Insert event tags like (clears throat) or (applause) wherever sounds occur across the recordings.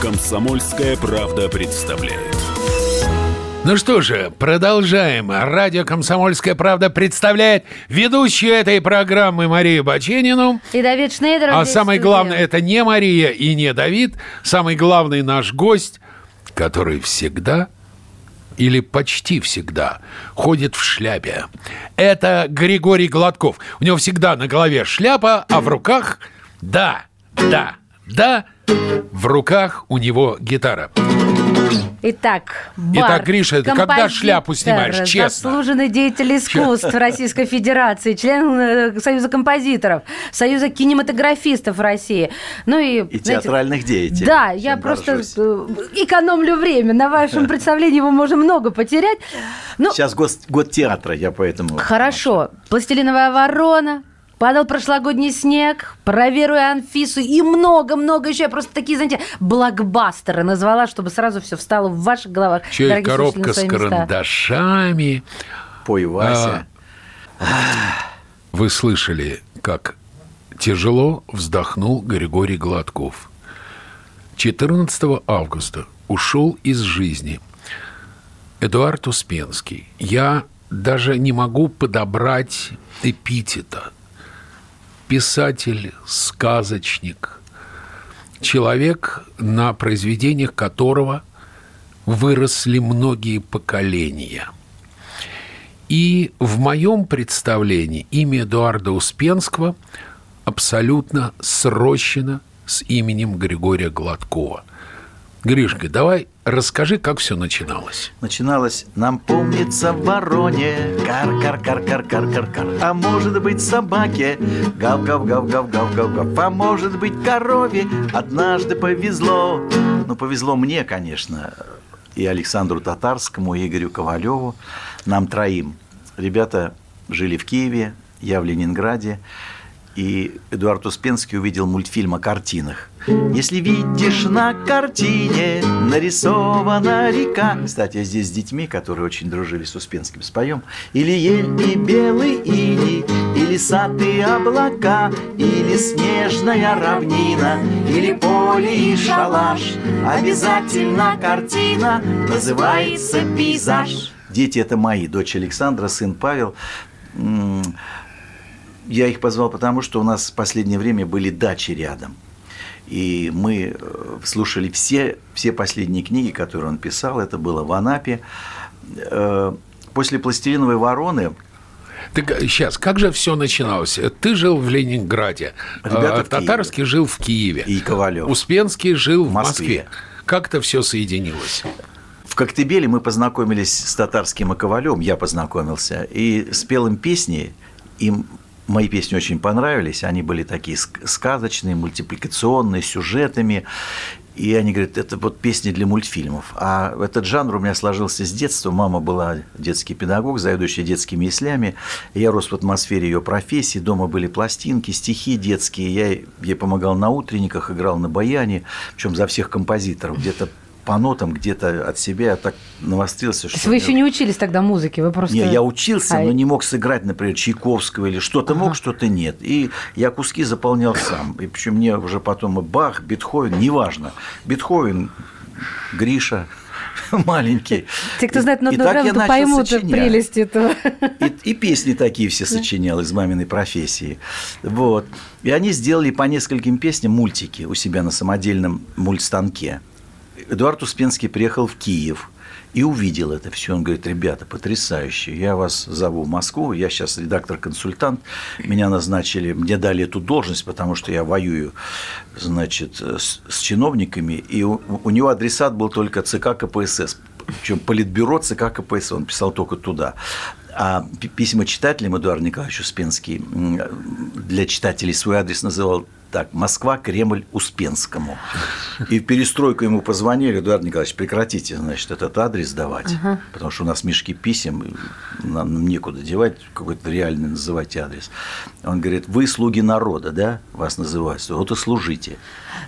Комсомольская правда представляет. Ну что же, продолжаем. Радио «Комсомольская правда» представляет ведущую этой программы Марию Баченину. И Давид Шнейдер. А самое главное, это не Мария и не Давид. Самый главный наш гость, который всегда или почти всегда ходит в шляпе. Это Григорий Гладков. У него всегда на голове шляпа, а в руках, да, да, да, в руках у него гитара. Итак, бар, Итак, Гриша, когда шляпу снимаешь, честно? Заслуженный деятель искусств Российской Федерации, член э, Союза композиторов, Союза кинематографистов России. Ну и, и знаете, театральных деятелей. Да, я просто горжусь. Э, экономлю время. На вашем представлении его можно много потерять. Но... Сейчас год, год театра, я поэтому... Хорошо. «Пластилиновая ворона», Падал прошлогодний снег, проверю Анфису и много-много еще. Я просто такие, знаете, блокбастеры назвала, чтобы сразу все встало в ваших головах. Еще и коробка с карандашами. Пой, Вася. А, вы слышали, как тяжело вздохнул Григорий Гладков. 14 августа ушел из жизни Эдуард Успенский. Я даже не могу подобрать эпитета – писатель, сказочник, человек, на произведениях которого выросли многие поколения. И в моем представлении имя Эдуарда Успенского абсолютно срощено с именем Григория Гладкова – Гришка, давай расскажи, как все начиналось. Начиналось, нам помнится вороне, кар-кар-кар-кар-кар-кар-кар, а может быть собаке, гав-гав-гав-гав-гав-гав-гав, а может быть корове, однажды повезло. Ну, повезло мне, конечно, и Александру Татарскому, и Игорю Ковалеву, нам троим. Ребята жили в Киеве, я в Ленинграде, и Эдуард Успенский увидел мультфильм о картинах. Если видишь на картине нарисована река. Кстати, я здесь с детьми, которые очень дружили с Успенским, споем. Или ель и белый или, или сад и облака Или снежная равнина, или поле и шалаш. Обязательно картина называется пейзаж. Дети – это мои, дочь Александра, сын Павел я их позвал потому, что у нас в последнее время были дачи рядом. И мы э, слушали все, все последние книги, которые он писал. Это было в Анапе. Э, после «Пластилиновой вороны» Так сейчас, как же все начиналось? Ты жил в Ленинграде, Ребята Татарский жил в Киеве, и Ковалев. Успенский жил в Москве. Как это все соединилось? В Коктебеле мы познакомились с Татарским и Ковалем, я познакомился, и спел им песни, им Мои песни очень понравились, они были такие сказочные, мультипликационные, сюжетами. И они говорят, это вот песни для мультфильмов. А этот жанр у меня сложился с детства. Мама была детский педагог, заведующая детскими яслями. Я рос в атмосфере ее профессии. Дома были пластинки, стихи детские. Я ей помогал на утренниках, играл на баяне. Причем за всех композиторов. Где-то по нотам где-то от себя я так навострился, что... То есть вы еще не учились тогда музыке, вы просто... Не, я учился, а... но не мог сыграть, например, Чайковского или что-то ага. мог, что-то нет. И я куски заполнял сам. И причем мне уже потом и Бах, Бетховен, неважно. Бетховен, Гриша, (laughs) маленький. Те, кто знает нотную грамоту, поймут прелесть этого. И, и песни такие все сочинял из маминой профессии. Вот. И они сделали по нескольким песням мультики у себя на самодельном мультстанке. Эдуард Успенский приехал в Киев и увидел это все. Он говорит, ребята, потрясающе, я вас зову в Москву, я сейчас редактор-консультант, меня назначили, мне дали эту должность, потому что я воюю, значит, с, с чиновниками, и у, у него адресат был только ЦК КПСС, причем политбюро ЦК КПСС, он писал только туда. А письма читателям Эдуард Николаевич Успенский для читателей свой адрес называл так, Москва, Кремль, Успенскому. И в перестройку ему позвонили, Эдуард Николаевич, прекратите, значит, этот адрес давать, потому что у нас мешки писем, нам некуда девать, какой-то реальный называть адрес. Он говорит, вы слуги народа, да, вас называют, вот и служите.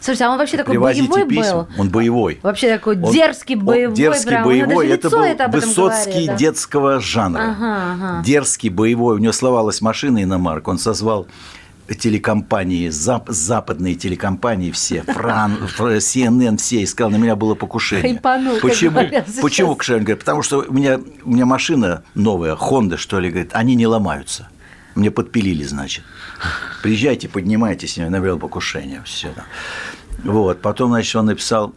Слушайте, а он вообще такой Привозите боевой письма. был? Он боевой. Вообще такой Он- дерзкий, он боевой. дерзкий, прям. Боевой. Это был это Высоцкий говорит, да. детского жанра. Ага, ага. Дерзкий, боевой. У него словалась машина иномарк. Он созвал телекомпании, зап- западные телекомпании все, Фран, Фр- CNN все, и сказал, на меня было покушение. Хайпанул, Почему? Почему? Он говорит, потому что у меня, у меня машина новая, Honda, что ли, говорит, они не ломаются. Мне подпилили, значит. Приезжайте, поднимайтесь, на меня было покушение. Все. Вот. Потом, значит, он написал,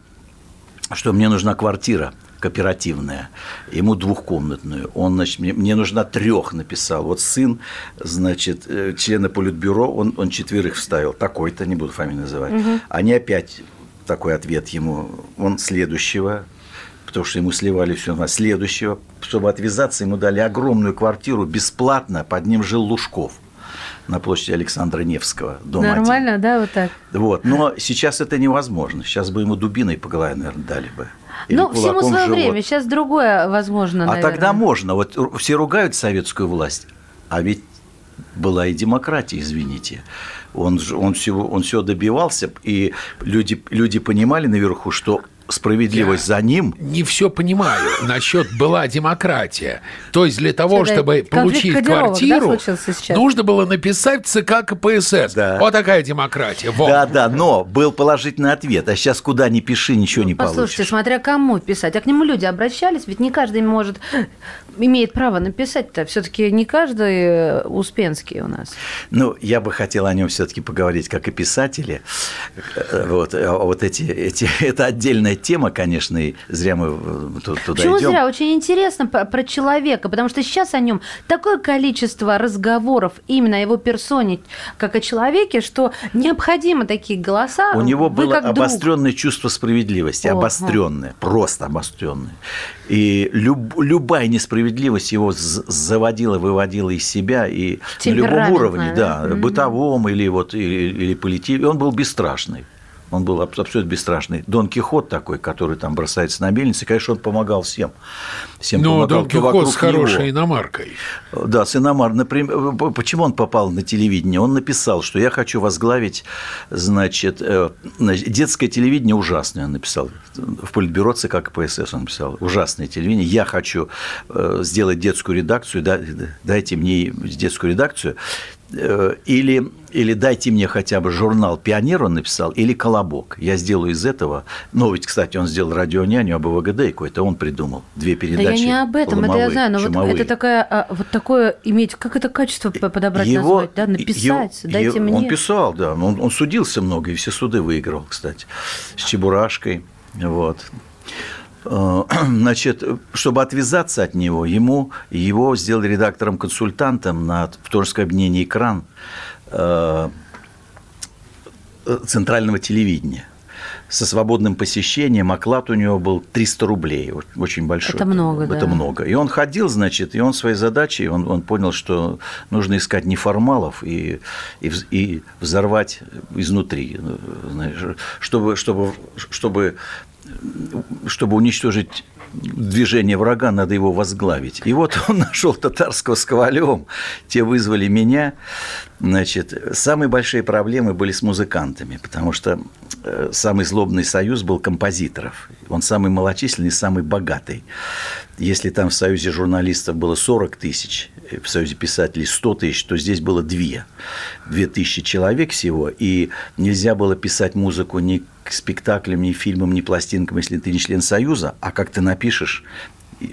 что мне нужна квартира кооперативная, ему двухкомнатную. Он, значит, мне, мне нужна трех написал. Вот сын, значит, э, члена политбюро, он, он четверых вставил. Такой-то, не буду фамилию называть. Они опять такой ответ ему. Он следующего, потому что ему сливали все на следующего. Чтобы отвязаться, ему дали огромную квартиру бесплатно, под ним жил Лужков на площади Александра Невского, дом. Нормально, да, вот так? Вот. Но сейчас это невозможно. Сейчас бы ему дубиной по голове, наверное, дали бы. Или Ну, всему кулаком в свое живот. время. Сейчас другое возможно, А наверное. тогда можно. Вот все ругают советскую власть, а ведь была и демократия, извините. Он, же- он, всего, он все добивался, и люди, люди понимали наверху, что справедливость за ним Не все понимаю насчет была демократия. То есть для того, Что-то чтобы получить да, квартиру, нужно было написать ЦК КПСС. Да. Вот такая демократия. Вот. Да, да, но был положительный ответ. А сейчас куда ни пиши, ничего не Ну, Послушайте, получишь. смотря кому писать. А к нему люди обращались, ведь не каждый может имеет право написать-то. Все-таки не каждый э, Успенский у нас. Ну, я бы хотел о нем все-таки поговорить как и писатели. Э, Вот, а вот эти, эти, (laughs) это отдельная тема, конечно, и зря мы э, ту- туда Почему идем. зря? Очень интересно про, про человека, потому что сейчас о нем такое количество разговоров именно о его персоне, как о человеке, что необходимо такие голоса. У него было друг. обостренное чувство справедливости, обостренное, просто обостренное. И люб- любая несправедливость его заводила, выводила из себя и на любом уровне, да? да, бытовом или вот или, или полити- Он был бесстрашный. Он был аб- абсолютно бесстрашный. Дон Кихот такой, который там бросается на мельницы, конечно, он помогал всем. Всем Ну, помогал, Дон Кихот с хорошей него. иномаркой. Да, с Иномар. Например, п- почему он попал на телевидение? Он написал, что я хочу возглавить, значит, э, детское телевидение ужасное, он написал. В политбюро ЦК КПСС он написал. Ужасное телевидение. Я хочу э, сделать детскую редакцию, да- дайте мне детскую редакцию. Э, Или, или дайте мне хотя бы журнал «Пионер» он написал, или «Колобок». Я сделаю из этого... Ну, ведь, кстати, он сделал радионяню об ВГД какой-то, он придумал. Две Да передачи я не об этом, это я ломовые, знаю, но вот это такая, а, вот такое иметь, как это качество по- подобрать, Его- назвать, да, написать, его- дайте его- мне. Он писал, да. Он, он судился много, и все суды выиграл, кстати. С Чебурашкой. Вот. Э, (clears throat) Значит, чтобы отвязаться от него, ему, его сделали редактором-консультантом на Вторжское объединение «Экран» э, центрального телевидения со свободным посещением, оклад у него был 300 рублей, очень большой. Это много, Это да. много. И он ходил, значит, и он своей задачей, он, он понял, что нужно искать неформалов и, и, и взорвать изнутри, ну, знаешь, чтобы, чтобы, чтобы, чтобы уничтожить движение врага, надо его возглавить. И вот он (laughs) нашел татарского с Ковалевым, те вызвали меня. Значит, самые большие проблемы были с музыкантами, потому что самый злобный союз был композиторов. Он самый малочисленный, самый богатый. Если там в Союзе журналистов было 40 тысяч, э, в Союзе писателей 100 тысяч, то здесь было 2. 2 тысячи человек всего, и нельзя было писать музыку ни к спектаклям, ни фильмам, ни пластинкам, если ты не член Союза, а как ты напишешь,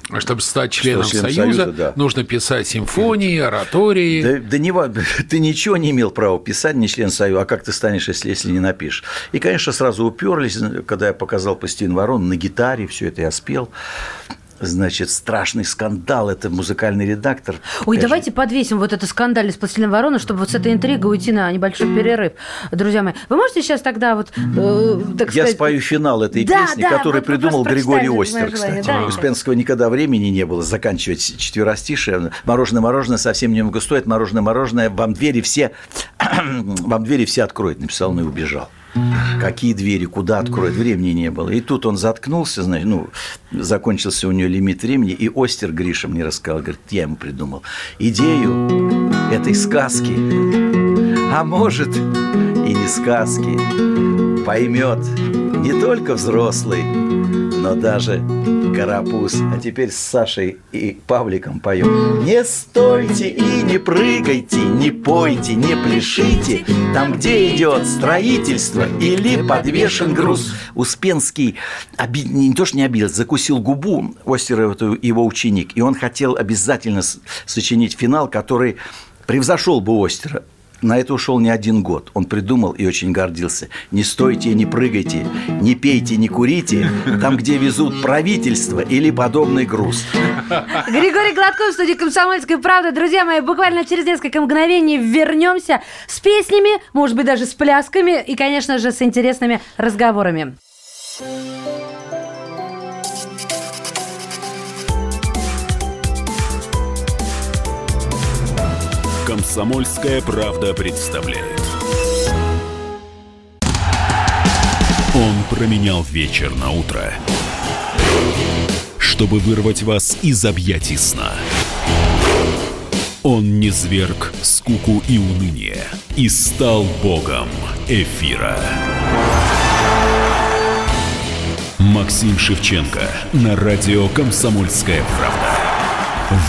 А чтобы стать членом членом Союза, Союза, да. нужно писать симфонии, оратории. Да, да не, (laughs) ты ничего не имел права писать, не член Союза, а как ты станешь, если, если не напишешь? И, конечно, сразу уперлись, когда я показал «Пластин ворон» на гитаре, все это я спел. Значит, страшный скандал. Это музыкальный редактор. Ой, Опять же, давайте подвесим вот это скандале с «Пластилиновой вороной», чтобы вот с этой интригой уйти на небольшой перерыв. Друзья мои, вы можете сейчас тогда вот, э, так Я сказать... спою финал этой Да, песни, да, который вот придумал Григорий Остер, желание. кстати. Да, Успенского никогда времени не было заканчивать четверостишие. Мороженое-мороженое совсем немного стоит. Мороженое-мороженое. Вам двери все... (clears throat) Вам двери все откроют. Написал, ну и убежал. Какие двери, куда откроет, времени не было. И тут он заткнулся, значит, ну, закончился у него лимит времени, и Остер Гриша мне рассказал, говорит, я ему придумал идею этой сказки, а может и не сказки, поймет не только взрослый, но даже карапуз. А теперь с Сашей и Павликом поем. Не стойте и не прыгайте, не пойте, не пляшите, там, где идет строительство или подвешен груз. Успенский оби- не то, что не обиделся, закусил губу, Остер это его ученик, и он хотел обязательно сочинить финал, который превзошел бы Остера. На это ушел не один год. Он придумал и очень гордился. Не стойте и не прыгайте, не пейте, не курите, там, где везут правительство или подобный груз. Григорий Гладков в студии «Комсомольской правды». Друзья мои, буквально через несколько мгновений вернемся с песнями, может быть, даже с плясками и, конечно же, с интересными разговорами. Комсомольская правда представляет. Он променял вечер на утро, чтобы вырвать вас из объятий сна. Он не зверг скуку и уныние и стал богом эфира. Максим Шевченко на радио «Комсомольская правда».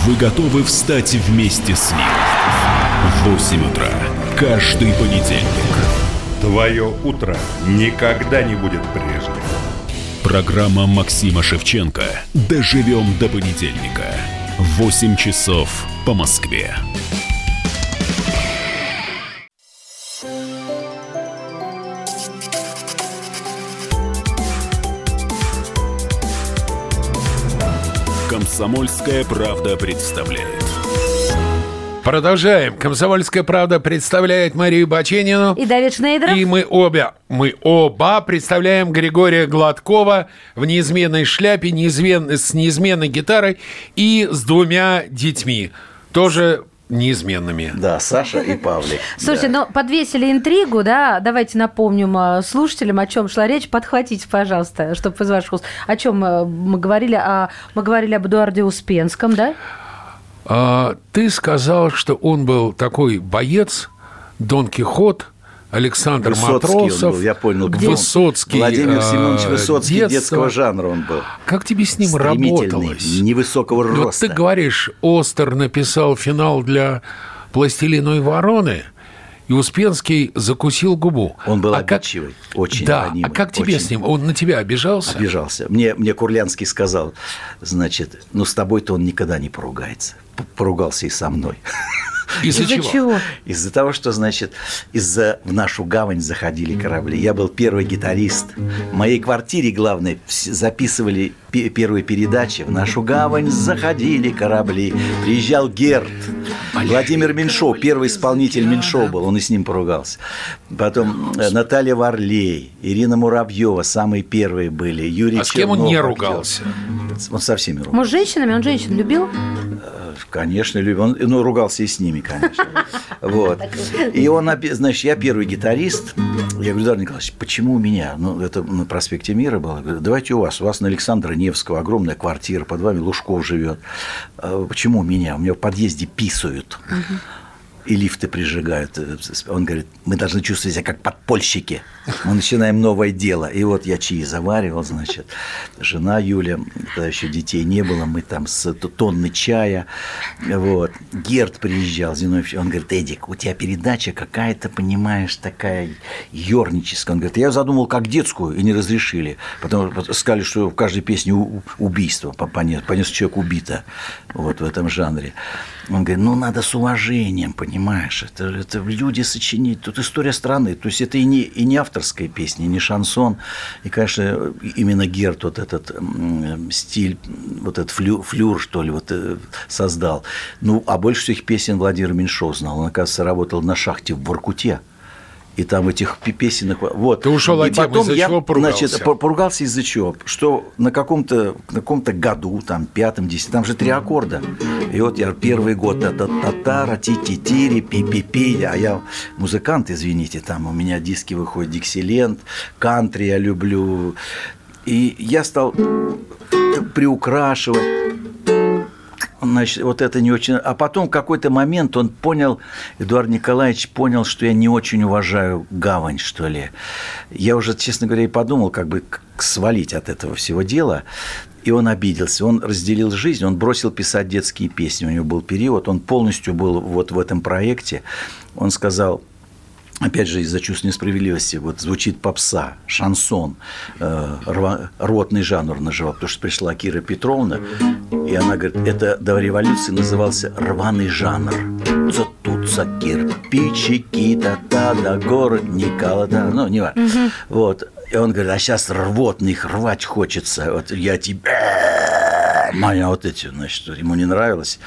Вы готовы встать вместе с ним? В 8 утра каждый понедельник. Твое утро никогда не будет прежним. Программа Максима Шевченко «Доживем до понедельника». 8 часов по Москве. Комсомольская правда представляет. Продолжаем. «Комсомольская правда» представляет Марию Баченину. И Давид Шнейдеров. И мы обе, мы оба представляем Григория Гладкова в неизменной шляпе, неизмен- с неизменной гитарой и с двумя детьми. Тоже неизменными. Да, Саша и Павлик. (laughs) Слушайте, Да. ну подвесили интригу, да? Давайте напомним э, слушателям, о чем шла речь. Подхватите, пожалуйста, чтобы из ваших уст. О чем э, мы говорили? А, мы говорили об Эдуарде Успенском, да? А, ты сказал, что он был такой боец, Дон Кихот, Александр Высоцкий Матросов, был, я понял, он. Высоцкий. Владимир а, Семенович Высоцкий детство. детского жанра он был. Как тебе с ним работалось? невысокого Вот роста. ты говоришь, Остер написал финал для «Пластилиновой вороны», и Успенский закусил губу. Он был а как- обидчивый, очень Да, ранимый, а как тебе очень. с ним? Он на тебя обижался? Обижался. Мне, мне Курлянский сказал, значит, ну с тобой-то он никогда не поругается. Поругался и со мной. (laughs) Из-за Из-за чего? чего? Из-за того, что, значит, из-за в нашу гавань заходили корабли. Я был первый гитарист. В моей квартире, главное, записывали пе- первые передачи. В нашу гавань заходили корабли. Приезжал Герд. Владимир Меньшов, первый исполнитель Меньшов был, он и с ним поругался. Потом э, Наталья Варлей, Ирина Муравьева, самые первые были. Юрий А с кем он Чернов, не актер. ругался? Он со всеми ругался. Может, с женщинами? Он женщин любил? Конечно, любил. Он ну, ругался и с ними, конечно. (laughs) Вот. И он, значит, я первый гитарист. Я говорю, Дар Николаевич, почему у меня? Ну, это на проспекте Мира было. Говорю, давайте у вас. У вас на Александра Невского огромная квартира, под вами Лужков живет. «А Почему у меня? У меня в подъезде писают. И лифты прижигают. Он говорит, мы должны чувствовать себя как подпольщики. Мы начинаем новое дело. И вот я чаи заваривал, значит, жена Юля, тогда еще детей не было, мы там с тонны чая. Вот. Герд приезжал, Зиновьевич, он говорит, Эдик, у тебя передача какая-то, понимаешь, такая ерническая. Он говорит, я задумал как детскую, и не разрешили. Потом сказали, что в каждой песне убийство, по- понес, понес человек убито. Вот в этом жанре. Он говорит, ну, надо с уважением, понимаешь. Понимаешь? Это, это люди сочинили. Тут история страны. То есть это и не, и не авторская песня, и не шансон. И, конечно, именно Герт вот этот стиль, вот этот флю, флюр, что ли, вот э, создал. Ну, а больше всех песен Владимир Меньшов знал. Он, оказывается, работал на шахте в Воркуте. И там этих пе- песенок... Вот. Ты ушел от темы, потом из-за я, чего поругался? Значит, по- поругался из-за чего? Что на каком-то на каком-то году, там, пятом, десятом, там же три аккорда. И вот я первый год та та та та ти ти тири пи пи пи а я музыкант, извините, там у меня диски выходят Диксилент, кантри я люблю. И я стал приукрашивать. Значит, вот это не очень... А потом в какой-то момент он понял, Эдуард Николаевич понял, что я не очень уважаю гавань, что ли. Я уже, честно говоря, и подумал, как бы свалить от этого всего дела. И он обиделся. Он разделил жизнь, он бросил писать детские песни. У него был период, он полностью был вот в этом проекте. Он сказал, Опять же, из-за чувств несправедливости, вот звучит попса, шансон, э, рва- рвотный жанр наживал, потому что пришла Кира Петровна, и она говорит, это до революции назывался рваный жанр. Цатутся кирпичики, та-та, да город Никола, да, ну, не важно. Вот. И он говорит, а сейчас рвотный, их рвать хочется. Вот я тебя моя вот эти, значит, ему не нравилось.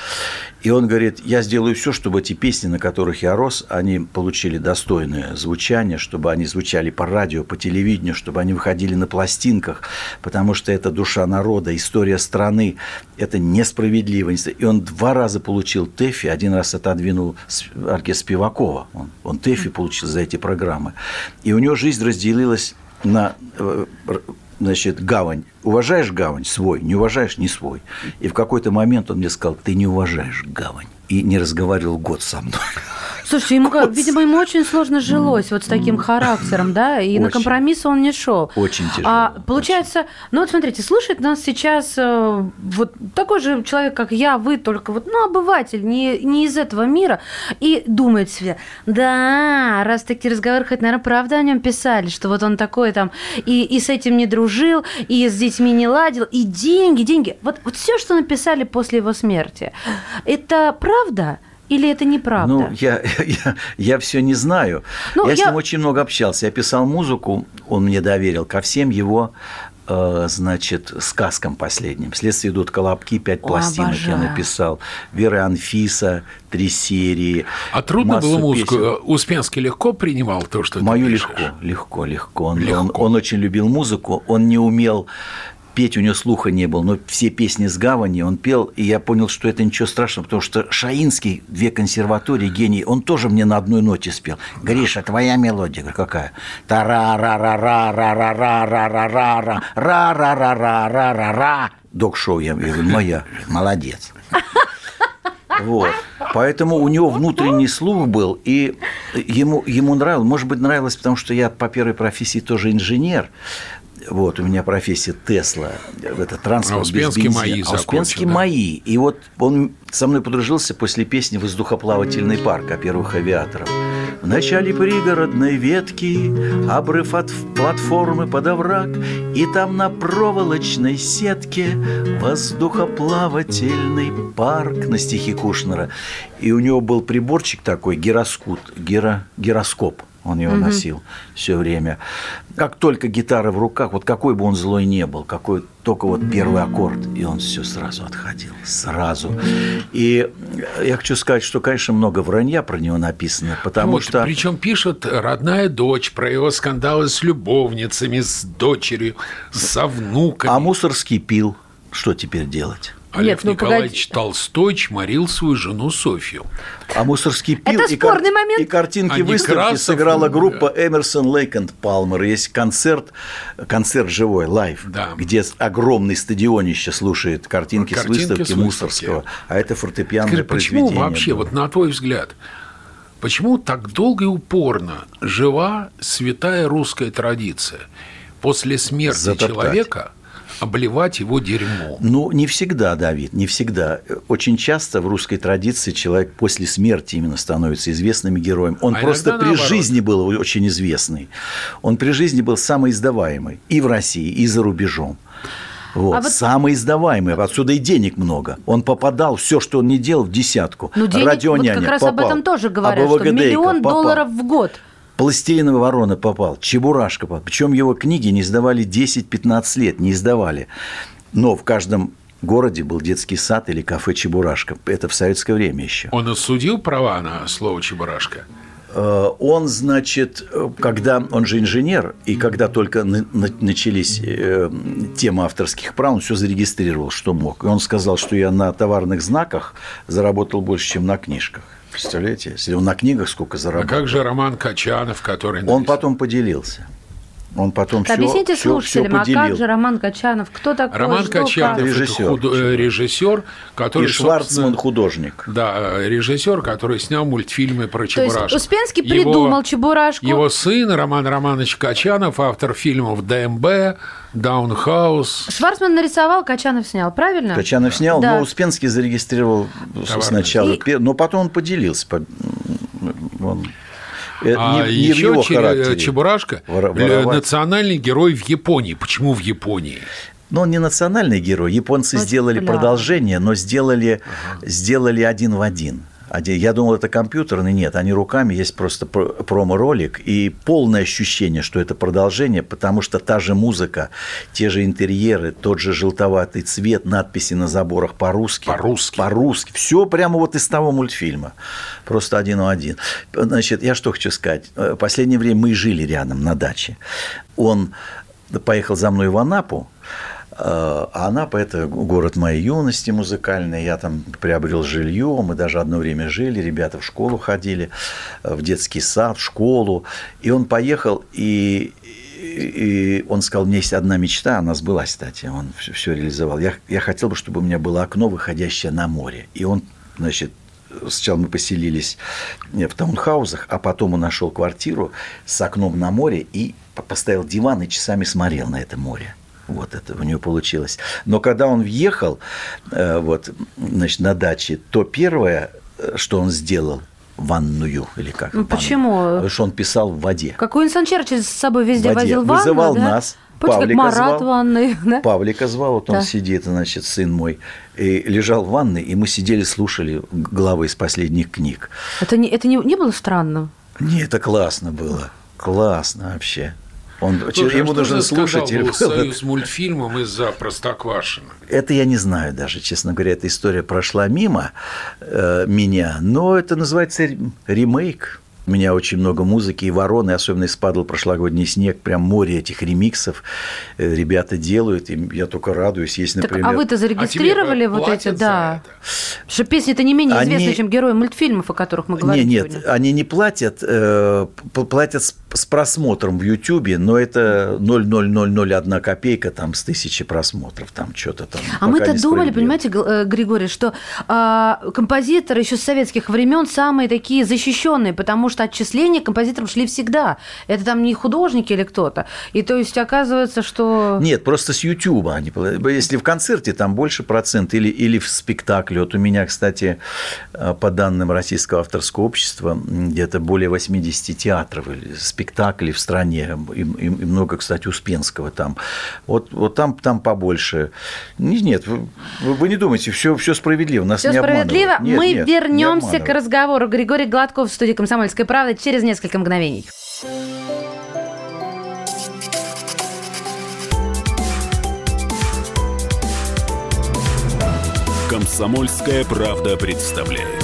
И он говорит, я сделаю все, чтобы эти песни, на которых я рос, они получили достойное звучание, чтобы они звучали по радио, по телевидению, чтобы они выходили на пластинках, потому что это душа народа, история страны, это несправедливо. И он два раза получил ТЭФИ, один раз отодвинул оркестр Спивакова. Он, он ТЭФИ получил за эти программы. И у него жизнь разделилась на э, значит, гавань. Уважаешь гавань свой, не уважаешь не свой. И в какой-то момент он мне сказал, ты не уважаешь гавань. И не разговаривал год со мной. Слушайте, ему, как- видимо, ему очень сложно жилось вот с таким характером, да, и на Очень. компромиссы он не шел. Очень тяжело, А, получается, ну вот смотрите, слушает нас сейчас э, вот такой же человек, как я, вы, только вот, ну, обыватель, не, не из этого мира, и думает себе, да, раз такие разговоры, хоть, наверное, правда о нем писали, что вот он такой там, и, и с этим не дружил, и с детьми не ладил, и деньги, деньги. Вот, вот все, что написали после его смерти, это правда? Или это неправда? Ну, я, (laughs) я, я все не знаю. Ну, я, с я- ним очень много общался. Я писал музыку, он мне доверил ко всем его э, значит, сказкам последним. Следствие идут колобки, пять О, пластинок я обожаю. написал. Вера Анфиса, три серии. А трудно было музыку? песен. Успенский легко принимал то, что ты Мою пишешь? легко, легко, легко. Он, Легко. Он, он очень любил музыку, он не умел петь, у него слуха не было, но все песни с гавани он пел, и я понял, что это ничего страшного, потому что Шаинский, две консерватории, гений, он тоже мне на одной ноте спел. Гриша, твоя мелодия какая? та ра ра ра ра ра ра ра ра ра ра ра ра ра ра ра ра ра ра Док-шоу, я говорю, моя, молодец. Вот. Поэтому у него внутренний слух был, и ему, ему нравилось, может быть, нравилось, потому что я по первой профессии тоже инженер. Вот, у меня профессия Тесла, это транспорт А без бензина. МАИ а Успенский закончил, да? МАИ. И вот он со мной подружился после песни «Воздухоплавательный парк» о первых авиаторах. В начале пригородной ветки Обрыв от платформы под овраг И там на проволочной сетке Воздухоплавательный парк На стихи Кушнера И у него был приборчик такой Гироскут, гиро, гироскоп он его носил все время. Как только гитара в руках, вот какой бы он злой не был, какой только вот первый аккорд, и он все сразу отходил, сразу. И я хочу сказать, что, конечно, много вранья про него написано, потому Вот, что... Причем пишет родная дочь про его скандалы с любовницами, с дочерью, со внуками. А Мусорский пил. Что теперь делать? А Лев Нет, ну, Николаевич погоди. Толстой чморил свою жену Софью. А Мусоргский пил. Это и кар- момент. И картинки А выставки Некрасов, сыграла ну, группа Emerson, Lake and Palmer. Есть концерт, концерт живой, live, Да. где огромный стадионище слушает картинки, Картинки с выставки с выставки. Мусоргского. А это фортепианное Скажи, почему произведение вообще, было. вот на твой взгляд, почему так долго и упорно жива святая русская традиция после смерти Затоптать. человека обливать его дерьмом? Ну, не всегда, Давид, не всегда. Очень часто в русской традиции человек после смерти именно становится известным героем. Он А просто при наоборот. жизни был очень известный. Он при жизни был самый издаваемый и в России, и за рубежом. Вот, А вот- самый издаваемый, отсюда и денег много. Он попадал, все, что он не делал, в десятку. Ну, денег, Радио вот как раз об попал. этом тоже говорят, АБВ что миллион попал. долларов в год. Пластилиновая ворона попал, Чебурашка попал. Причем его книги не издавали 10-15 лет, не издавали. Но в каждом городе был детский сад или кафе Чебурашка. Это в советское время еще. Он осудил права на слово «чебурашка»? Э, Он, значит, э, когда он же инженер, и когда только на- на- начались э, темы авторских прав, он все зарегистрировал, что мог. И он сказал, что я на товарных знаках заработал больше, чем на книжках. Представляете? Если он на книгах сколько А заработал. как же Роман Качанов, который... Он написал? потом поделился. Он потом все, Объясните все, слушателям, а поделил. как же Роман Качанов? Кто такой? Роман что, Качанов как? – Режиссер. худо- э, режиссер, который, И Шварцман художник. Да, э, режиссер, который снял мультфильмы про То есть Чебурашку. Успенский Его- придумал Чебурашку. Его сын Роман Романович Качанов, автор фильмов ДМБ, Даунхаус. Шварцман нарисовал, Качанов снял, правильно? Качанов снял, Да. но Успенский зарегистрировал Товарный сначала, И- но потом он поделился. по- Он- А не, не в еще его Че- характере. Чебурашка э, воровать. национальный герой в Японии. Почему в Японии? Но он не национальный герой. Японцы Очень сделали популярный. продолжение, но сделали, сделали один в один. Один- Я думал, это компьютерный, нет, они руками, есть просто про- промо-ролик, и полное ощущение, что это продолжение, потому что та же музыка, те же интерьеры, тот же желтоватый цвет, надписи на заборах по-русски. По-русски. По-русски. Все прямо вот из того мультфильма. Просто один в один. Значит, я что хочу сказать. Э, В последнее время мы жили рядом на даче. Он поехал за мной в Анапу, э, а Анапа – это город моей юности музыкальной. Я там приобрел жилье, мы даже одно время жили, ребята в школу ходили, э, в детский сад, в школу. И он поехал, и, и он сказал, меня есть одна мечта, она сбылась, кстати, он все, реализовал. Я, я хотел бы, чтобы у меня было окно, выходящее на море. И он, значит, Сначала мы поселились э, в таунхаузах, а потом он нашел квартиру с окном на море и по- поставил диван и часами смотрел на это море. Вот это у него получилось. Но когда он въехал э, вот, значит, на даче, то первое, э, что он сделал, ванную или как? Ну, почему? Потому что он писал в воде. Как Уинстон Черчилль с собой везде воде. возил ванну, Вызывал да? нас, Помните, как Павлика Марат звал. ванной, да? Павлика звал, вот он Да. сидит, значит, сын мой, и лежал в ванной, и мы сидели, слушали главы из последних книг. Это, не, это не, не было странно? Не, это классно было. Классно вообще. Он, Слушай, а ему что нужен слушатель. был (laughs) союз мультфильмом из-за Простоквашина? Это я не знаю даже, честно говоря, эта история прошла мимо э, меня, но это называется ре- ремейк. У меня очень много музыки и вороны, особенно из «Падал прошлогодний снег», прям море этих ремиксов э, ребята делают, и я только радуюсь. Есть, Так, например... а вы-то зарегистрировали А вот эти, да. это? Что песни-то не менее Они- известны, чем герои мультфильмов, о которых мы говорим нет, сегодня. они не платят, э, платят с, просмотром в Ютьюбе, но это 0,0001 копейка там с тысячи просмотров, там что-то там. А мы-то думали, понимаете, э, Григорий, что а, композиторы еще с советских времен самые такие защищенные, потому что отчисления композиторам шли всегда. Это там не художники или кто-то. И то есть оказывается, что... Нет, просто с Ютьюба. они Если в концерте, там больше процент. Или, или в спектакле. Вот у меня, кстати, э, по данным Российского авторского общества, где-то более 80 театров или спектаклей в стране. И, и- и много, кстати, Успенского там. Вот, вот там, там побольше. Не- Нет, вы, вы не думайте, все, все справедливо. Нас Все не обманывают. справедливо. Нет, Мы нет, не вернемся к разговору. Григорий Гладков в студии «Комсомольской правды» через несколько мгновений. Комсомольская правда представляет.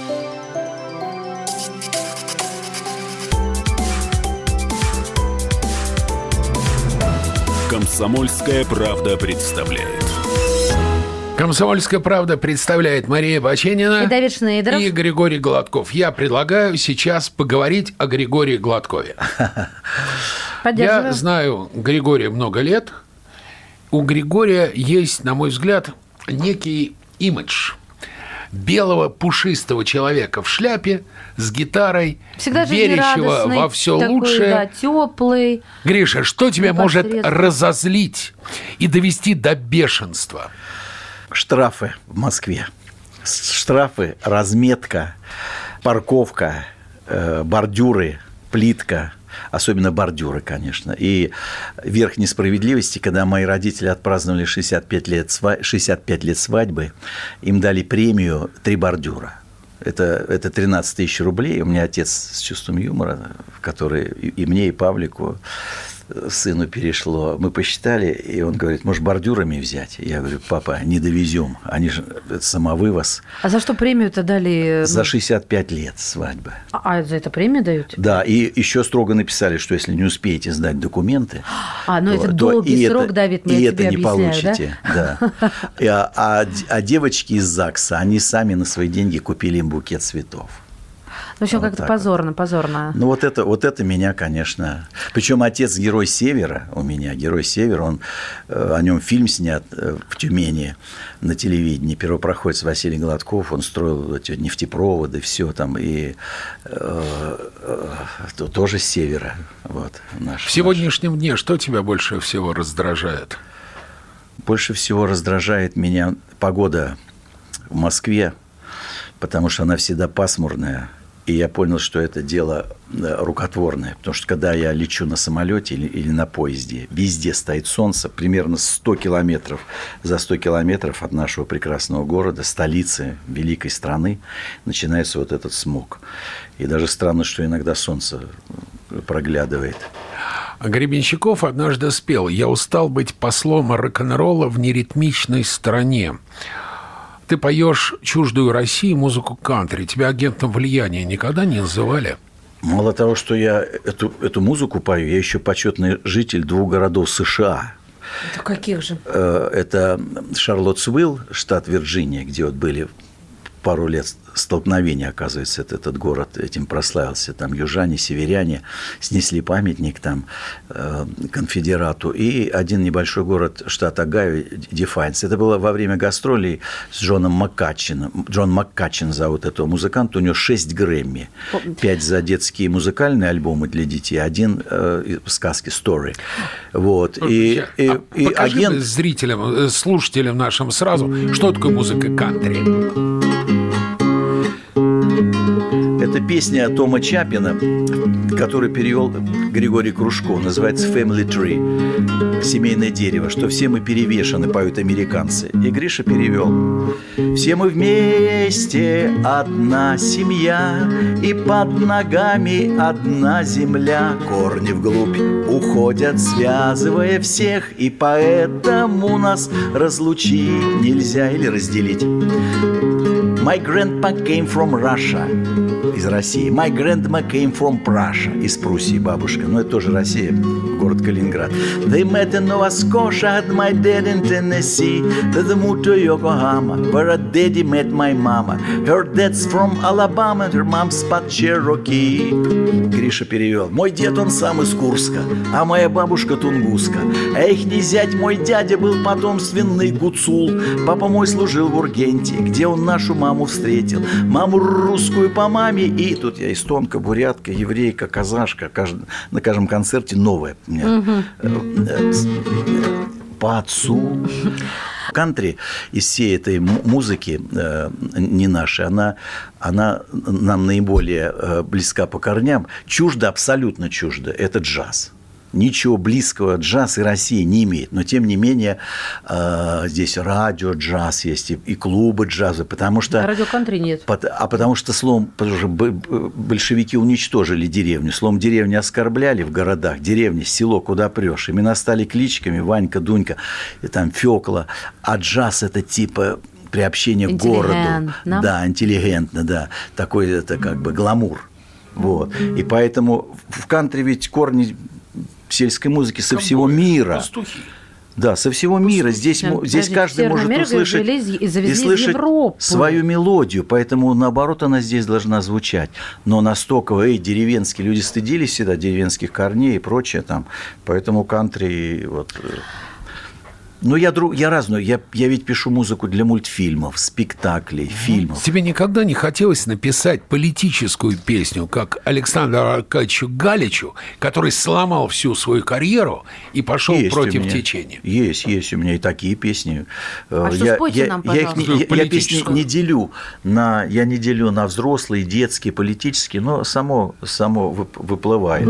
Комсомольская правда представляет. Комсомольская правда представляет Мария Баченина И Давид Шнейдеров. и Григорий Гладков. Я предлагаю сейчас поговорить о Григории Гладкове. Я знаю Григория много лет, у Григория есть, на мой взгляд, некий имидж белого пушистого человека в шляпе с гитарой, Всегда верящего во все такой, лучшее. Да, теплый. Гриша, что тебя может разозлить и довести до бешенства? Штрафы в Москве. Штрафы, разметка, парковка, э, бордюры, плитка. Особенно бордюры, конечно. И верх несправедливости, когда мои родители отпраздновали 65 лет, сва- 65 лет свадьбы, им дали премию «Три бордюра». Это, это 13 тысяч рублей. У меня отец с чувством юмора, который и, и мне, и Павлику, сыну перешло. Мы посчитали, и он говорит, может, бордюрами взять? Я говорю, папа, не довезем. Они же это самовывоз. А за что премию-то дали? За ну, 65 лет свадьбы. А, а за это премию дают? Да, и еще строго написали, что если не успеете сдать документы, А, ну то- это то долгий срок, это- Давид, мы и это не получите. Да? И, а, а а девочки из ЗАГСа, они сами на свои деньги купили им букет цветов. В общем, Вот как-то так вот. позорно, позорно. Ну, вот это, вот это меня, конечно... Причем отец герой Севера у меня, герой Севера, он, э, о нем фильм снят э, в Тюмени на телевидении. Первопроходец Василий Гладков, он строил эти нефтепроводы, все там, и э, э, то- тоже с Севера. Вот, наш, В сегодняшнем дне что тебя больше всего раздражает? Больше всего раздражает меня погода в Москве, потому что она всегда пасмурная. И я понял, что это дело э, рукотворное. Потому что когда я лечу на самолете или, или на поезде, везде стоит солнце, примерно 100 километров, за 100 километров от нашего прекрасного города, столицы великой страны, начинается вот этот смог. И даже странно, что иногда солнце э, проглядывает. А Гребенщиков однажды спел «Я устал быть послом рок-н-ролла в неритмичной стране». Ты поешь чуждую России музыку кантри. Тебя агентом влияния никогда не называли? Мало того, что я эту, эту музыку пою, я еще почетный житель двух городов США. Это каких же? Э, Это Шарлоттсвилл, штат Вирджиния, где вот были пару лет столкновения, оказывается, это- этот город этим прославился. Там южане, северяне снесли памятник там э, конфедерату. И один небольшой город штата Огайо, Дефайнс. Это было во время гастролей с Джоном Маккатчином. Джон Маккатчин зовут этого музыканта. У него 6 Грэмми. Пять за детские музыкальные альбомы для детей, один э, и сказки, story. Вот. И, и, А и покажи агент... зрителям, э, слушателям нашим сразу, что такое музыка кантри. Песня Тома Чапина, который перевел Григорий Кружко. Называется «Family Tree» – «Семейное дерево», что все мы перевешаны, поют американцы. И Гриша перевел. Все мы вместе одна семья, И под ногами одна земля. Корни вглубь уходят, связывая всех, И поэтому нас разлучить нельзя или разделить. My grandpa came from Russia. Из России. My grandma came from Prussia. Из Пруссии бабушка. Но это тоже Россия. Город Калининград. They met in Nova Scotia. Had my dad in Tennessee. Then they moved to Yokohama. Where a daddy met my mama. Her dad's from Alabama. Her mom's под Cherokee. Гриша перевел. Мой дед, он сам из Курска. А моя бабушка тунгуска. А ихний зять, мой дядя, был потомственный гуцул. Папа мой служил в Ургенте, где он нашу маму встретил. Маму русскую по маме. И тут я эстонка, бурятка, еврейка, казашка. Кажд- На каждом концерте новая у меня. Э, По отцу. Кантри из всей этой музыки э, не нашей, она, она нам наиболее э, близка по корням. Чуждо, абсолютно чуждо. Это джаз. Ничего близкого джаз и Россия не имеет. Но, тем не менее, э, здесь радио джаз есть и, и клубы джаза, потому что... А радио кантри нет. А потому что словом, потому что большевики уничтожили деревню. Словом, деревню оскорбляли в городах. Деревня, село, куда прешь. Имена стали кличками Ванька, Дунька, и там Фёкла. А джаз – это типа приобщение к городу. Да, интеллигентно, да. Такой это как бы гламур. Вот. И поэтому в кантри ведь корни сельской музыки со всего мира. Пастухи. Да, со всего мира. Здесь, мо- здесь подожди, каждый может Америку услышать завезли из- завезли и слышать свою мелодию, поэтому наоборот она здесь должна звучать. Но настолько, эй, деревенские люди стыдились всегда деревенских корней и прочее там, поэтому кантри вот. Ну, я, друг, я разную. Я, я ведь пишу музыку для мультфильмов, спектаклей, фильмов. Тебе никогда не хотелось написать политическую песню, как Александру Аркадьевичу Галичу, который сломал всю свою карьеру и пошел Есть против меня. течения? Есть, есть у меня и такие песни. А Э, что, я, спойте я- нам, я их я- я песни не делю на, я не делю на взрослые, детские, политические, но само, само вып- выплывает.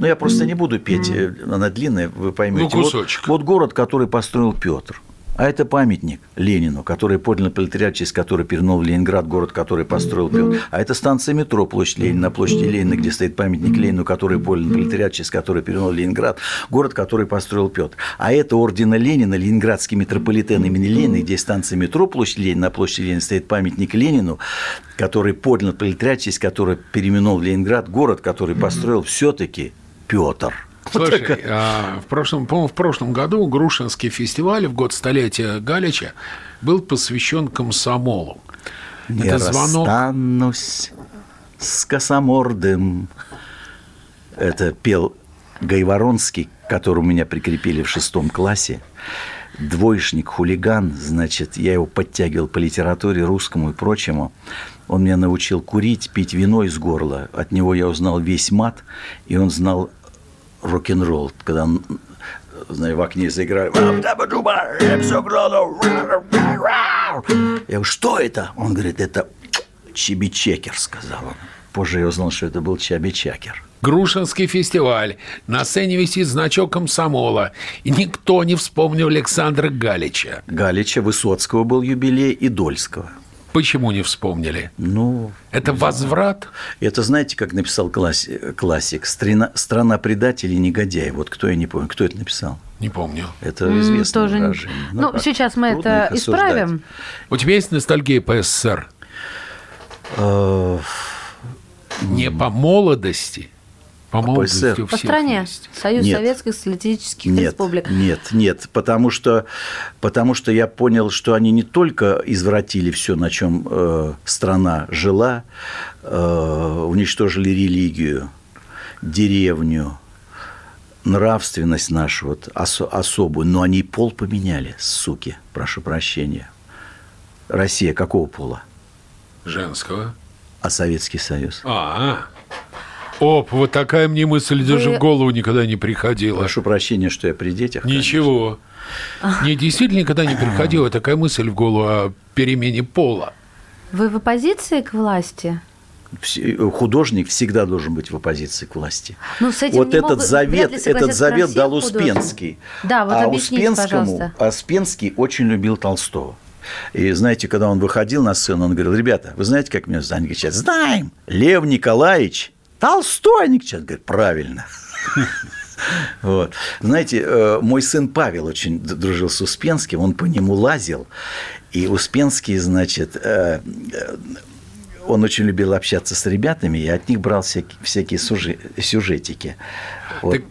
Но я просто не буду петь, э, она длинная, вы поймете. Ну, Вот- кусочек. Вот, город, который построил Петр. А это памятник Ленину, который поднял пролетариат, через который перенул Ленинград, город, который построил Петр. А это станция метро, площадь Ленина, на площади Ленина, где стоит памятник Ленину, который поднял пролетариат, через который перенул Ленинград, город, который построил Петр. А это ордена Ленина, Ленинградский метрополитен имени Ленина, где станция метро, площадь Ленина, на площади Ленина стоит памятник Ленину, который поднял пролетариат, через который переименовал Ленинград, город, который построил все-таки Петр. Слушай, а, в прошлом, по-моему, в прошлом году Грушинский фестиваль в год столетия Галича был посвящен комсомолу. Не Это звонок. расстанусь с косомордым. Это пел Гайворонский, которого меня прикрепили в шестом классе. Двоечник, хулиган, значит, я его подтягивал по литературе русскому и прочему. Он меня научил курить, пить вино из горла. От него я узнал весь мат, и он знал рок-н-ролл, когда знаю, в окне заиграли. Я говорю, что это? Он говорит, это Чеби-чекер, сказал он. Позже я узнал, что это был Чаби-чакер. Грушинский фестиваль. На сцене висит значок комсомола. И никто не вспомнил Александра Галича. Галича, Высоцкого был юбилей и Дольского. Почему не вспомнили? Ну, Это возврат? это знаете, как написал класси- классик? «Страна, страна предателей и негодяев». Вот кто, я не помню, кто это написал? Не помню. Это известное тоже не- выражение. Ну, как, сейчас мы трудно это исправим. У тебя есть ностальгия по СССР? Э, Не по молодости. По у По стране. есть. Союз Нет. Советских Социалистических Нет, Республик. нет, нет, потому что, потому что я понял, что они не только извратили все, на чем э, страна жила, э, уничтожили религию, деревню, нравственность нашу вот, осо- особую, но они и пол поменяли, суки, прошу прощения. Россия какого пола? Женского. А Советский Союз? А, Оп, вот такая мне мысль даже Вы- в голову никогда не приходила. Прошу прощения, что я при детях. Ничего. Мне действительно никогда не приходила такая мысль в голову о перемене пола. Вы в оппозиции к власти? Все- Художник всегда должен быть в оппозиции к власти. Ну, с этим вот не этот могут- завет, этот завет дал. Успенский. Да, вот а Успенскому, пожалуйста. а Успенский очень любил Толстого. И знаете, когда он выходил на сцену, он говорил, ребята, вы знаете, как меня зовут? Они говорят, знаем, Лев Николаевич Толстой. Они говорят, говорят, правильно. (laughs) Вот. Знаете, э, мой сын Павел очень дружил с Успенским, он по нему лазил, и Успенский, значит, э, э, он очень любил общаться с ребятами, и от них брал всякие, всякие сюжи- сюжетики. Вот. Так,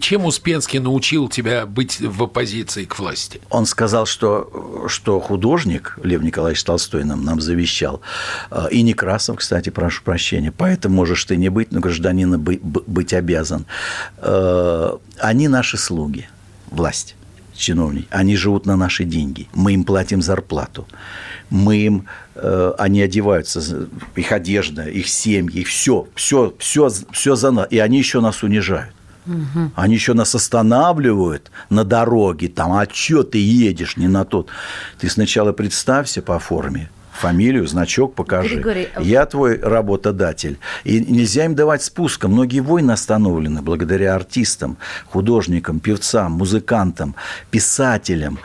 чем Успенский научил тебя быть в оппозиции к власти? Он сказал, что, что художник Лев Николаевич Толстой нам, нам завещал, э, и Некрасов, кстати, прошу прощения, поэтому можешь ты не быть, но гражданина бы- бы- быть обязан. Э, Они наши слуги, власть, чиновники, они живут на наши деньги, мы им платим зарплату, мы им, э, они одеваются, их одежда, их семьи, все, все, все, все за нас, и они еще нас унижают. Они еще нас останавливают на дороге, там, а что ты едешь не на тот? Ты сначала представься по форме, фамилию, значок покажи. Григорий, а Я твой работодатель. И нельзя им давать спуска. Многие войны остановлены благодаря артистам, художникам, певцам, музыкантам, писателям.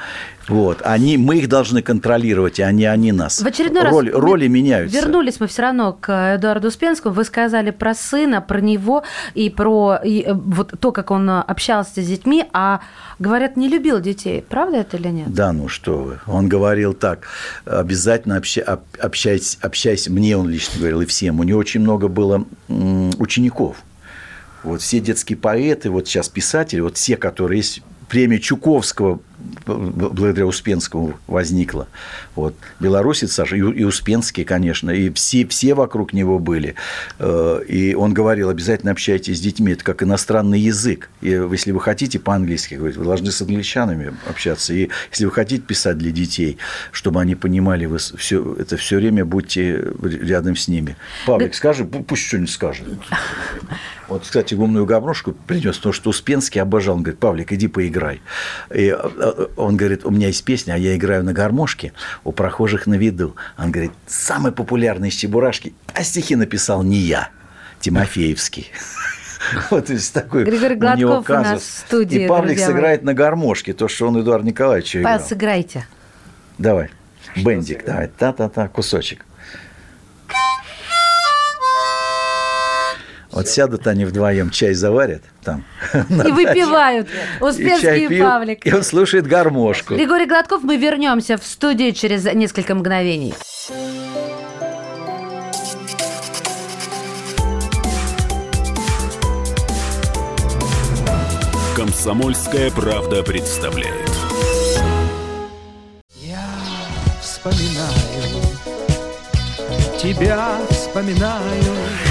Вот. Они, мы их должны контролировать, а не они нас. В очередной раз роли, меняются. Вернулись мы все равно к Эдуарду Успенскому. Вы сказали про сына, про него и про и, э, вот то, как он э, общался с детьми, а говорят, не любил детей. Правда это или нет? Да, ну что вы. Он говорил так, обязательно обща- об- общайся, общайся, мне он лично говорил и всем. У него очень много было учеников. Вот все детские поэты, вот сейчас писатели, вот все, которые есть, премия Чуковского благодаря Успенскому возникла. Вот. Белорусец Саша, и, и Успенский, конечно, и все, все вокруг него были. Э, и он говорил, обязательно общайтесь с детьми, это как иностранный язык. И если вы хотите по-английски говорить, вы должны с англичанами общаться. И если вы хотите писать для детей, чтобы они понимали, вы все, это все время будьте рядом с ними. Павлик, скажи, пусть что-нибудь скажет. Вот, кстати, умную гармошку принес, потому что Успенский обожал. Он говорит, Павлик, иди поиграй. И э, э, он говорит, у меня есть песня, а я играю на гармошке у прохожих на виду. Он говорит, самый популярный из Чебурашки, а стихи написал не я, Тимофеевский. (laughs) Вот из такой Григорий Гладков у, у нас в студии. И Павлик сыграет на гармошке, то, что он Эдуард Николаевич играл. Сыграйте. Давай. Бендик, давай. Та-та-та, кусочек. Вот сядут они вдвоем, чай заварят там. И выпивают. Успенский и, и Павлик. И он слушает гармошку. Григорий Гладков, мы вернемся в студию через несколько мгновений. Комсомольская правда представляет. Я вспоминаю, тебя вспоминаю.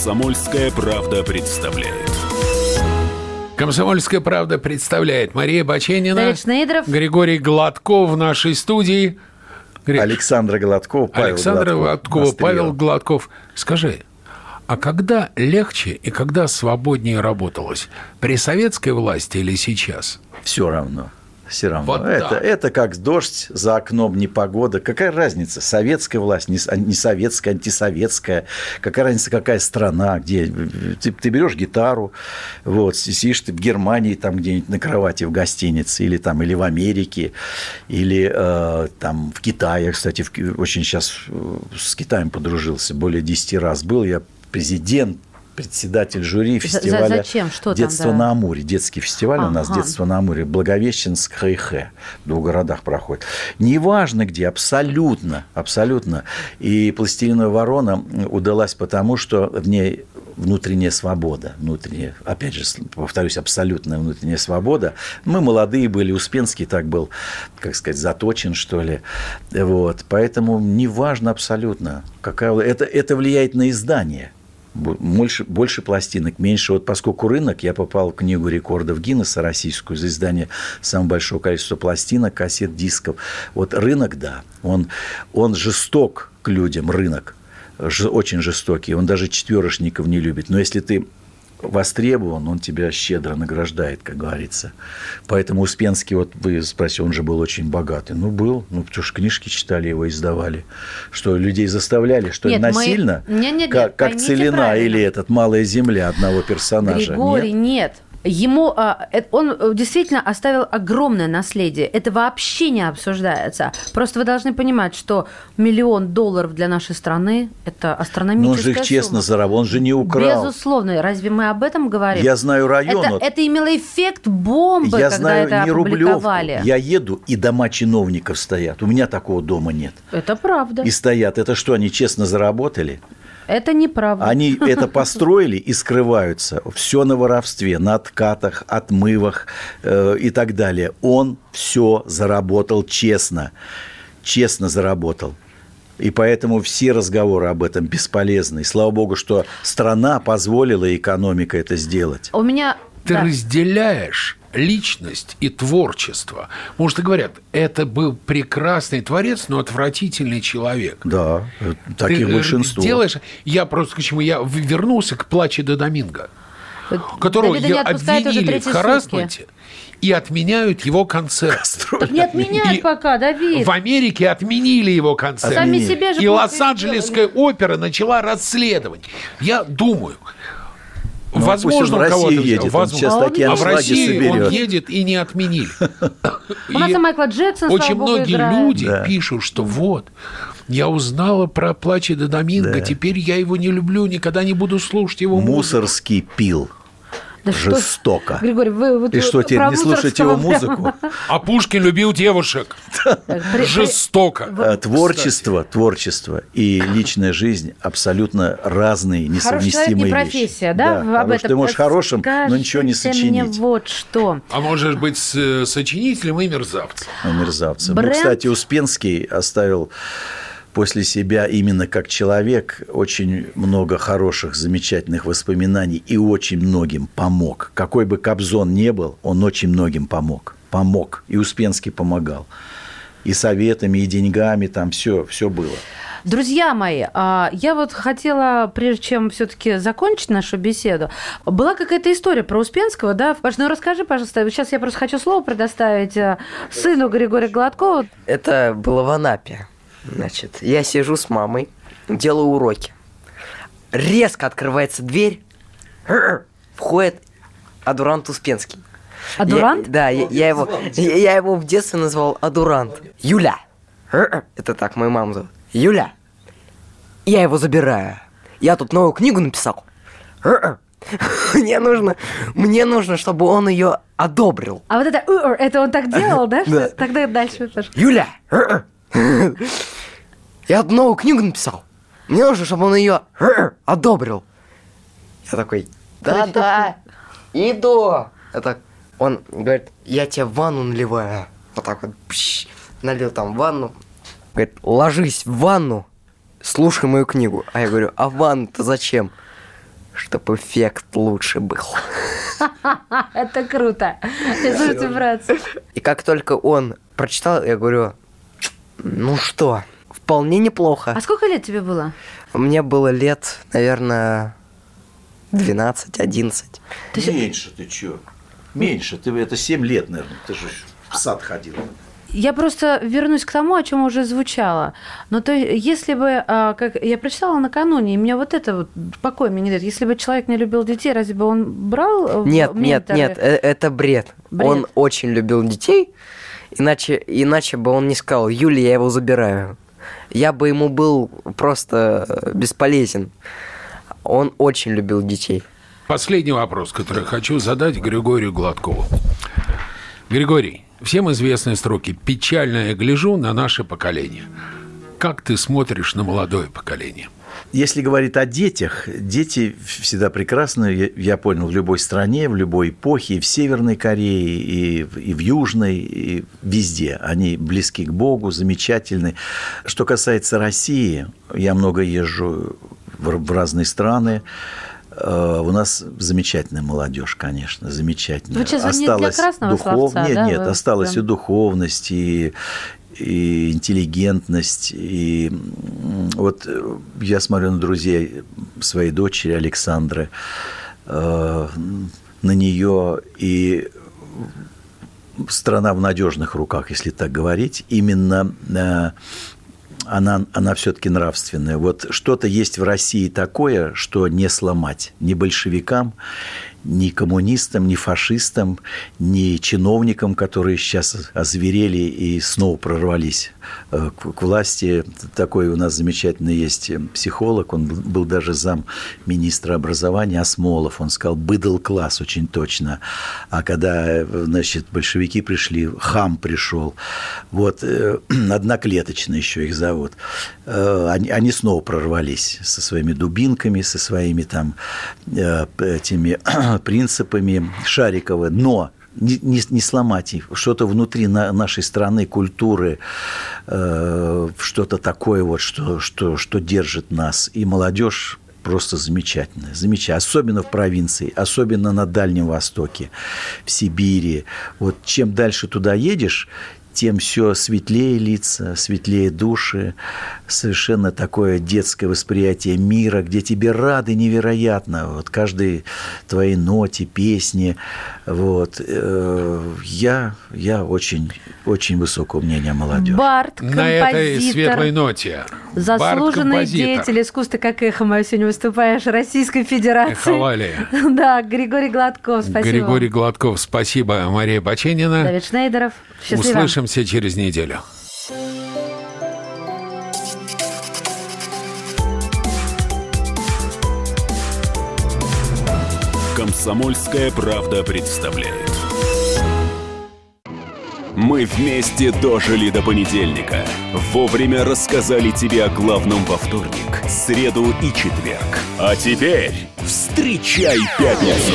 Комсомольская правда представляет. Комсомольская правда представляет Мария Баченина, Давид Шнейдеров. Григорий Гладков в нашей студии. Гриш. Александра Гладкова, Павел Александра Гладкова, Гладкова Павел Гладков. Скажи, а когда легче и когда свободнее работалось? При советской власти или сейчас? Все равно все равно. Вот это, это как дождь за окном, непогода. Какая разница? Советская власть, не, не советская, антисоветская. Какая разница, какая страна, где ты, ты берешь гитару, вот, сидишь ты в Германии, там где-нибудь на кровати в гостинице, или там, или в Америке, или э, там в Китае. Кстати, в, очень сейчас э, с Китаем подружился, более 10 раз был. Я президент председатель жюри фестиваля За, зачем? Что «Детство там, да? на Амуре». Детский фестиваль ага. у нас «Детство на Амуре». Благовещенск, Хайхе. В двух городах проходит. Неважно где, абсолютно, абсолютно. И «Пластилиновая ворона» удалась потому, что в ней внутренняя свобода, внутренняя, опять же, повторюсь, абсолютная внутренняя свобода. Мы молодые были, Успенский так был, как сказать, заточен, что ли. Вот. Поэтому неважно абсолютно, какая... Это, это влияет на издание – больше, больше пластинок, меньше. Вот поскольку рынок, я попал в книгу рекордов Гиннесса российскую за издание самого большого количества пластинок, кассет, дисков. Вот рынок, да, он, он жесток к людям, рынок очень жестокий, он даже четверошников не любит. Но если ты востребован, он тебя щедро награждает, как говорится. Поэтому Успенский, вот вы спросили, он же был очень богатый. Ну, был. Ну, потому что книжки читали его, издавали. Что, людей заставляли, что нет, насильно? Мы... Нет, нет, как, как Целина или этот «Малая земля» одного персонажа? Григорий, нет. нет. Ему а, он э, действительно оставил огромное наследие. Это вообще не обсуждается. Просто вы должны понимать, что миллион долларов для нашей страны это астрономическая Но он же их сумма. честно заработал, он же не украл. Безусловно. Разве мы об этом говорим? Я знаю район. Это, это имело эффект бомбы, я когда знаю это не опубликовали. Я еду, и дома чиновников стоят. У меня такого дома нет. Это правда. И стоят. Это что, они честно заработали? Это неправда. Они (laughs) это построили и скрываются. Все на воровстве, на откатах, отмывах э, и так далее. Он все заработал честно. Честно заработал. И поэтому все разговоры об этом бесполезны. И слава богу, что страна позволила экономика это сделать. У меня ты да. разделяешь личность и творчество. Может, и говорят, это был прекрасный творец, но отвратительный человек. Да, э, таких Ты, э, большинство. Делаешь, я просто почему я в- вернулся к плаче до Доминго, которого Давида я обвинили в харасменте и отменяют его концерт. Так не отменяют И пока, Давид. В Америке отменили его концерт. Сами себе же И Лос-Анджелесская опера начала расследование. Я думаю, Ну, возможно, он в взял, едет, он возможно. сейчас А он такие едет. А в России он соберет. едет и не отменили. У нас И Майкла Джексона, Очень многие люди Да. пишут, что вот, я узнала про плаче до Доминго, Да. теперь я его не люблю, никогда не буду слушать его музыку. Мусорский пил. Да что- Жестоко. Григорий, вы вот И что, теперь не слушать его музыку? А Пушкин любил девушек. При- Жестоко. Э, Творчество, творчество и личная жизнь абсолютно разные, несовместимые профессия, вещи. да? Об потому что этом ты можешь хорошим, но ничего не мне сочинить. вот что. А может быть, с э, сочинителем и мерзавцем. Мерзавцы. Бренд. Ну, кстати, Успенский оставил после себя именно как человек очень много хороших, замечательных воспоминаний и очень многим помог. Какой бы Кобзон не был, он очень многим помог. Помог. И Успенский помогал. И советами, и деньгами, там все, все было. Друзья мои, а, я вот хотела, прежде чем все-таки закончить нашу беседу, была какая-то история про Успенского, да? Паш, ну расскажи, пожалуйста, сейчас я просто хочу слово предоставить а, сыну Григория Гладкова. Это было в Анапе. Значит, я сижу с мамой, делаю уроки. Резко открывается дверь, входит Адурант Успенский. Адурант? Я- да, я, я его, я, я его в детстве назвал Адурант. Юля. Это так мою маму зовут. Юля. Я его забираю. Я тут новую книгу написал. (laughs) Мне нужно, мне нужно, чтобы он ее одобрил. А вот это это он так делал, да? (laughs) Тогда дальше. Юля! Я одну новую книгу написал. Мне нужно, чтобы он ее одобрил. Я такой, да-да, иду. Я так, он говорит, я тебе ванну наливаю. Вот так вот, пш, налил там ванну. Говорит, ложись в ванну, слушай мою книгу. А я говорю, а ванну-то зачем? Чтобы эффект лучше был. (laughs) Это круто. Слушайте, братцы. И как только он прочитал, я говорю, ну что, вполне неплохо. А сколько лет тебе было? Мне было лет, наверное, 12-11. Меньше ты чё? Меньше. Ты это 7 лет, наверное. Ты же в сад ходил. Я просто вернусь к тому, о чем уже звучало. Но то есть, если бы, а, как я прочитала накануне, и меня вот это вот покой мне не дает. Если бы человек не любил детей, разве бы он брал? э, в Нет, нет, менторы? нет, э- это бред. Бред. Он очень любил детей, иначе, иначе бы он не сказал, Юля, я его забираю. Я бы ему был просто э, бесполезен. Он очень любил детей. Последний вопрос, который хочу задать Григорию Гладкову. Григорий, всем известные строки «Печально я гляжу на наше поколение». Как ты смотришь на молодое поколение? Если говорить о детях, дети всегда прекрасны, я, понял, в любой стране, в любой эпохе, и в Северной Корее, и, в- и в Южной, и везде. Они близки к Богу, замечательны. Что касается России, я много езжу в, разные страны. Э, У нас замечательная молодежь, конечно, замечательная. Вы сейчас не для красного словца, нет, да? нет, Вы осталась прям- и духовность, и, и интеллигентность. И вот э, я смотрю на друзей своей дочери Александры, э, на нее и страна в надежных руках, если так говорить. Именно э, она, она все-таки нравственная. Вот что-то есть в России такое, что не сломать ни большевикам, ни коммунистам, ни фашистам, ни чиновникам, которые сейчас озверели и снова прорвались э, к, власти. Такой у нас замечательный есть психолог, он был- даже зам министра образования Осмолов. Он сказал, быдал класс очень точно. А когда, э, значит, большевики пришли, хам пришел. Вот, э, (clears throat) одноклеточно еще их зовут. Э, Они, они снова прорвались со своими дубинками, со своими там э, этими принципами Шарикова. Но не, не- не сломать их. Что-то внутри на- нашей страны, культуры, э, что-то такое вот, что, что, что держит нас. И молодежь просто замечательное. Замечательно. Особенно в провинции, особенно на Дальнем Востоке, в Сибири. Вот чем дальше туда едешь, тем все светлее лица, светлее души, совершенно такое детское восприятие мира, где тебе рады невероятно, вот каждой твоей ноте, песне, вот. Э, Я, я очень, очень высокого мнения о молодежи. Бард, На этой композитор, светлой ноте. Заслуженный деятель искусства, как эхо мое сегодня выступаешь, Российской Федерации. Эхолалия. (laughs) Да, Григорий Гладков, спасибо. Григорий Гладков, спасибо. Мария Баченина. Давид Шнейдеров. Счастливо. Услышимся через неделю. Комсомольская правда представляет. Мы вместе дожили до понедельника. Вовремя рассказали тебе о главном во вторник, среду и четверг. А теперь встречай пятницу.